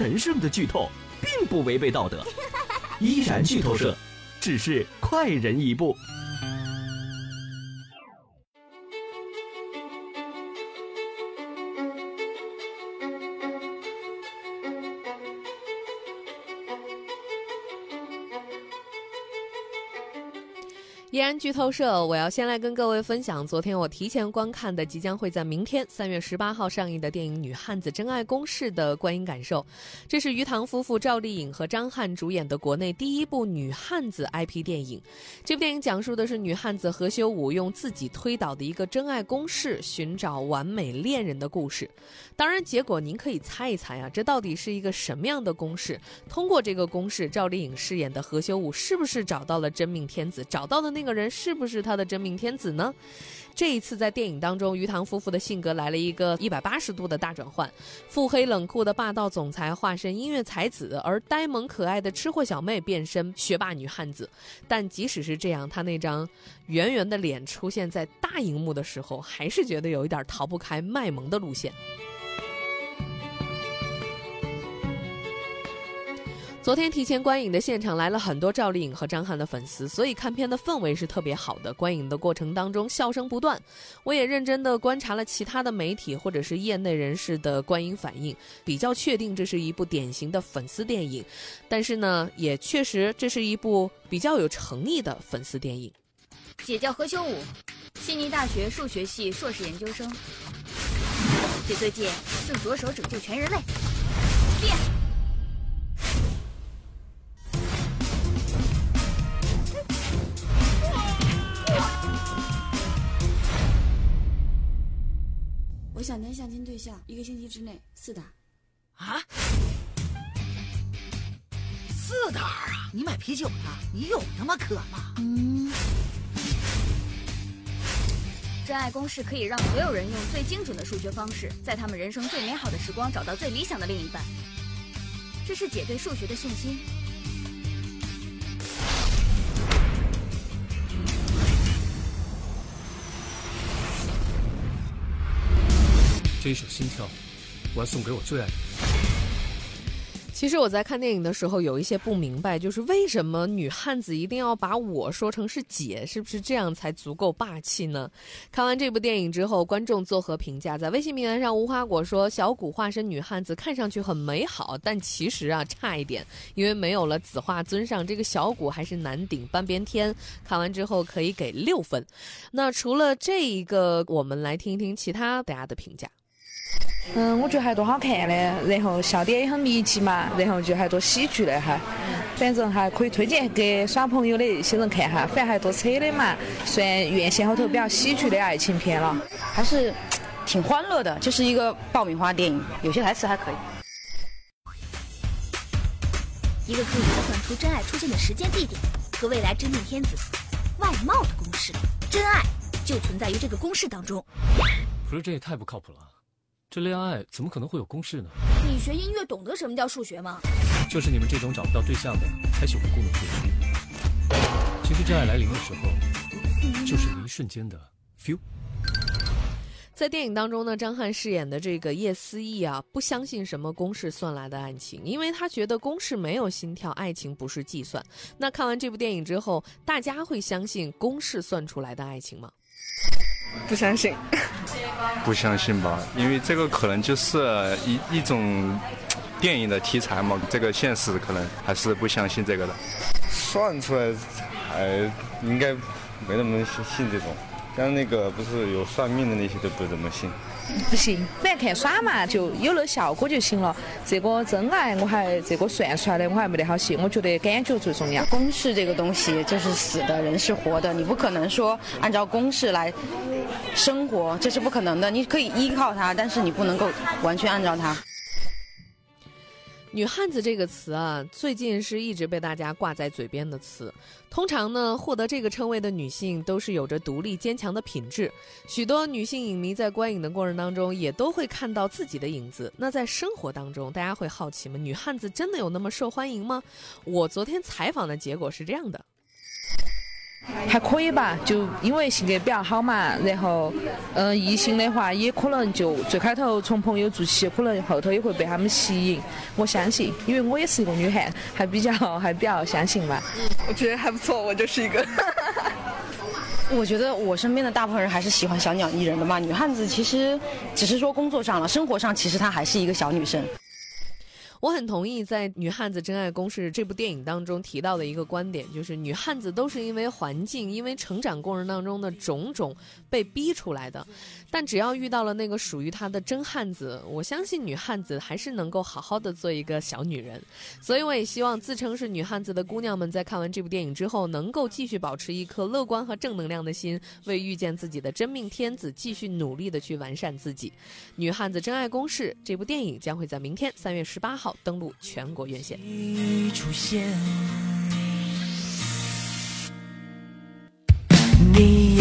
神圣的剧透，并不违背道德。依然剧透社，只是快人一步。依然剧透社，我要先来跟各位分享昨天我提前观看的，即将会在明天三月十八号上映的电影《女汉子真爱公式》的观影感受。这是于唐夫妇赵丽颖和张翰主演的国内第一部女汉子 IP 电影。这部电影讲述的是女汉子何修武用自己推导的一个真爱公式，寻找完美恋人的故事。当然，结果您可以猜一猜啊，这到底是一个什么样的公式？通过这个公式，赵丽颖饰演的何修武是不是找到了真命天子？找到的那那个人是不是他的真命天子呢？这一次在电影当中，于塘夫妇的性格来了一个一百八十度的大转换，腹黑冷酷的霸道总裁化身音乐才子，而呆萌可爱的吃货小妹变身学霸女汉子。但即使是这样，她那张圆圆的脸出现在大荧幕的时候，还是觉得有一点逃不开卖萌的路线。昨天提前观影的现场来了很多赵丽颖和张翰的粉丝，所以看片的氛围是特别好的。观影的过程当中笑声不断，我也认真的观察了其他的媒体或者是业内人士的观影反应，比较确定这是一部典型的粉丝电影。但是呢，也确实这是一部比较有诚意的粉丝电影。姐叫何修武，悉尼大学数学系硕士研究生，姐最近正着手拯救全人类。变。想谈相亲对象，一个星期之内四打。啊？四打啊？你买啤酒呢？你有那么渴吗？嗯。真爱公式可以让所有人用最精准的数学方式，在他们人生最美好的时光找到最理想的另一半。这是姐对数学的信心。一首《心跳》，我要送给我最爱的。其实我在看电影的时候有一些不明白，就是为什么女汉子一定要把我说成是姐，是不是这样才足够霸气呢？看完这部电影之后，观众作何评价？在微信平台上，无花果说：“小谷化身女汉子看上去很美好，但其实啊差一点，因为没有了紫化尊上，这个小谷还是难顶半边天。”看完之后可以给六分。那除了这一个，我们来听一听其他大家的评价。嗯，我觉得还多好看的，然后笑点也很密集嘛，然后就还多喜剧的哈，反正还可以推荐给耍朋友的一些人看哈，反正还多扯的嘛，算院线后头比较喜剧的爱情片了，还是挺欢乐的，就是一个爆米花电影，有些台词还可以。一个可以计算出真爱出现的时间、地点和未来真命天子外貌的公式，真爱就存在于这个公式当中。不是，这也太不靠谱了。这恋爱怎么可能会有公式呢？你学音乐懂得什么叫数学吗？就是你们这种找不到对象的才喜欢故弄玄虚。其实真爱来临的时候，就是一瞬间的 feel。在电影当中呢，张翰饰演的这个叶思义啊，不相信什么公式算来的爱情，因为他觉得公式没有心跳，爱情不是计算。那看完这部电影之后，大家会相信公式算出来的爱情吗？不相信。不相信吧，因为这个可能就是一一种电影的题材嘛，这个现实可能还是不相信这个的。算出来还应该没那么信信这种，像那个不是有算命的那些都不怎么信。不行，反正看耍嘛，就有了效果就行了。这个真爱我还这个算出来的我还没得好信，我觉得感觉最重要。公式这个东西就是死的，人是活的，你不可能说按照公式来生活，这是不可能的。你可以依靠它，但是你不能够完全按照它。女汉子这个词啊，最近是一直被大家挂在嘴边的词。通常呢，获得这个称谓的女性都是有着独立坚强的品质。许多女性影迷在观影的过程当中，也都会看到自己的影子。那在生活当中，大家会好奇吗？女汉子真的有那么受欢迎吗？我昨天采访的结果是这样的：还可以吧，就因为性格比较好嘛，然后，嗯，异性的话也可能就最开头从朋友做起，可能后头也会被他们吸引。我相信，因为我也是一个女汉，还比较还比较相信嘛。我觉得还不错，我就是一个。我觉得我身边的大部分人还是喜欢小鸟依人的嘛。女汉子其实只是说工作上了，生活上其实她还是一个小女生。我很同意在《女汉子真爱公式》这部电影当中提到的一个观点，就是女汉子都是因为环境、因为成长过程当中的种种被逼出来的。但只要遇到了那个属于她的真汉子，我相信女汉子还是能够好好的做一个小女人。所以我也希望自称是女汉子的姑娘们在看完这部电影之后，能够继续保持一颗乐观和正能量的心，为遇见自己的真命天子继续努力的去完善自己。《女汉子真爱公式》这部电影将会在明天三月十八号。登陆全国院线。出现，你，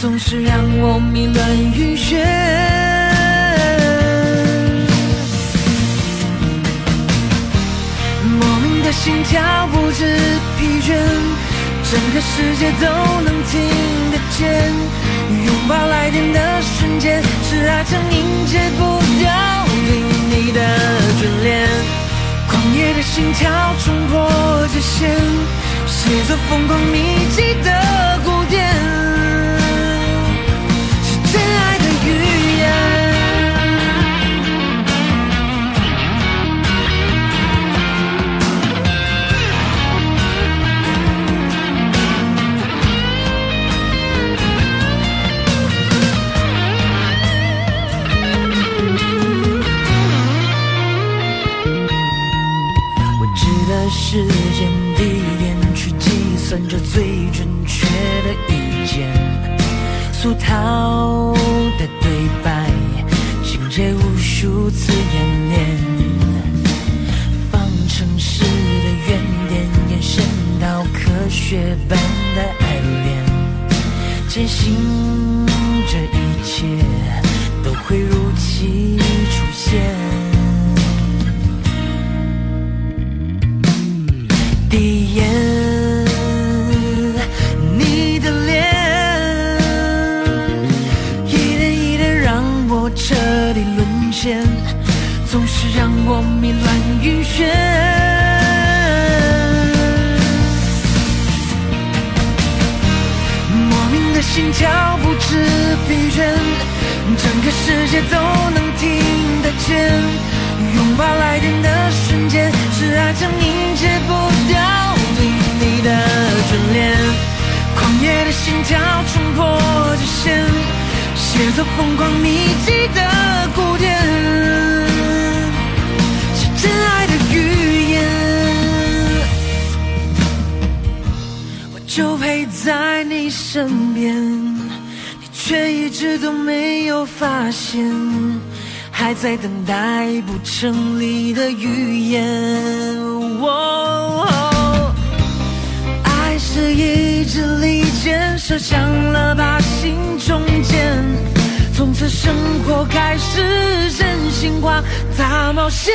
总是让我迷乱晕眩，莫名的心跳不知疲倦。整个世界都能听得见，拥抱来电的瞬间，是爱情凝结不掉对你的眷恋。狂野的心跳冲破界限，写作疯狂密集的时间地点去计算着最准确的意见，俗套的对白，情节无数次演练，方程式的原点延伸到科学般的爱恋，坚信迷乱晕眩，莫名的心跳不知疲倦，整个世界都能听得见。拥抱来电的瞬间，是爱情凝结不掉对你的眷恋。狂野的心跳冲破界限，写作疯狂密集的在你身边，你却一直都没有发现，还在等待不成立的语言。哦爱是一支利箭，射向了靶心中间。从此生活开始真心话大冒险，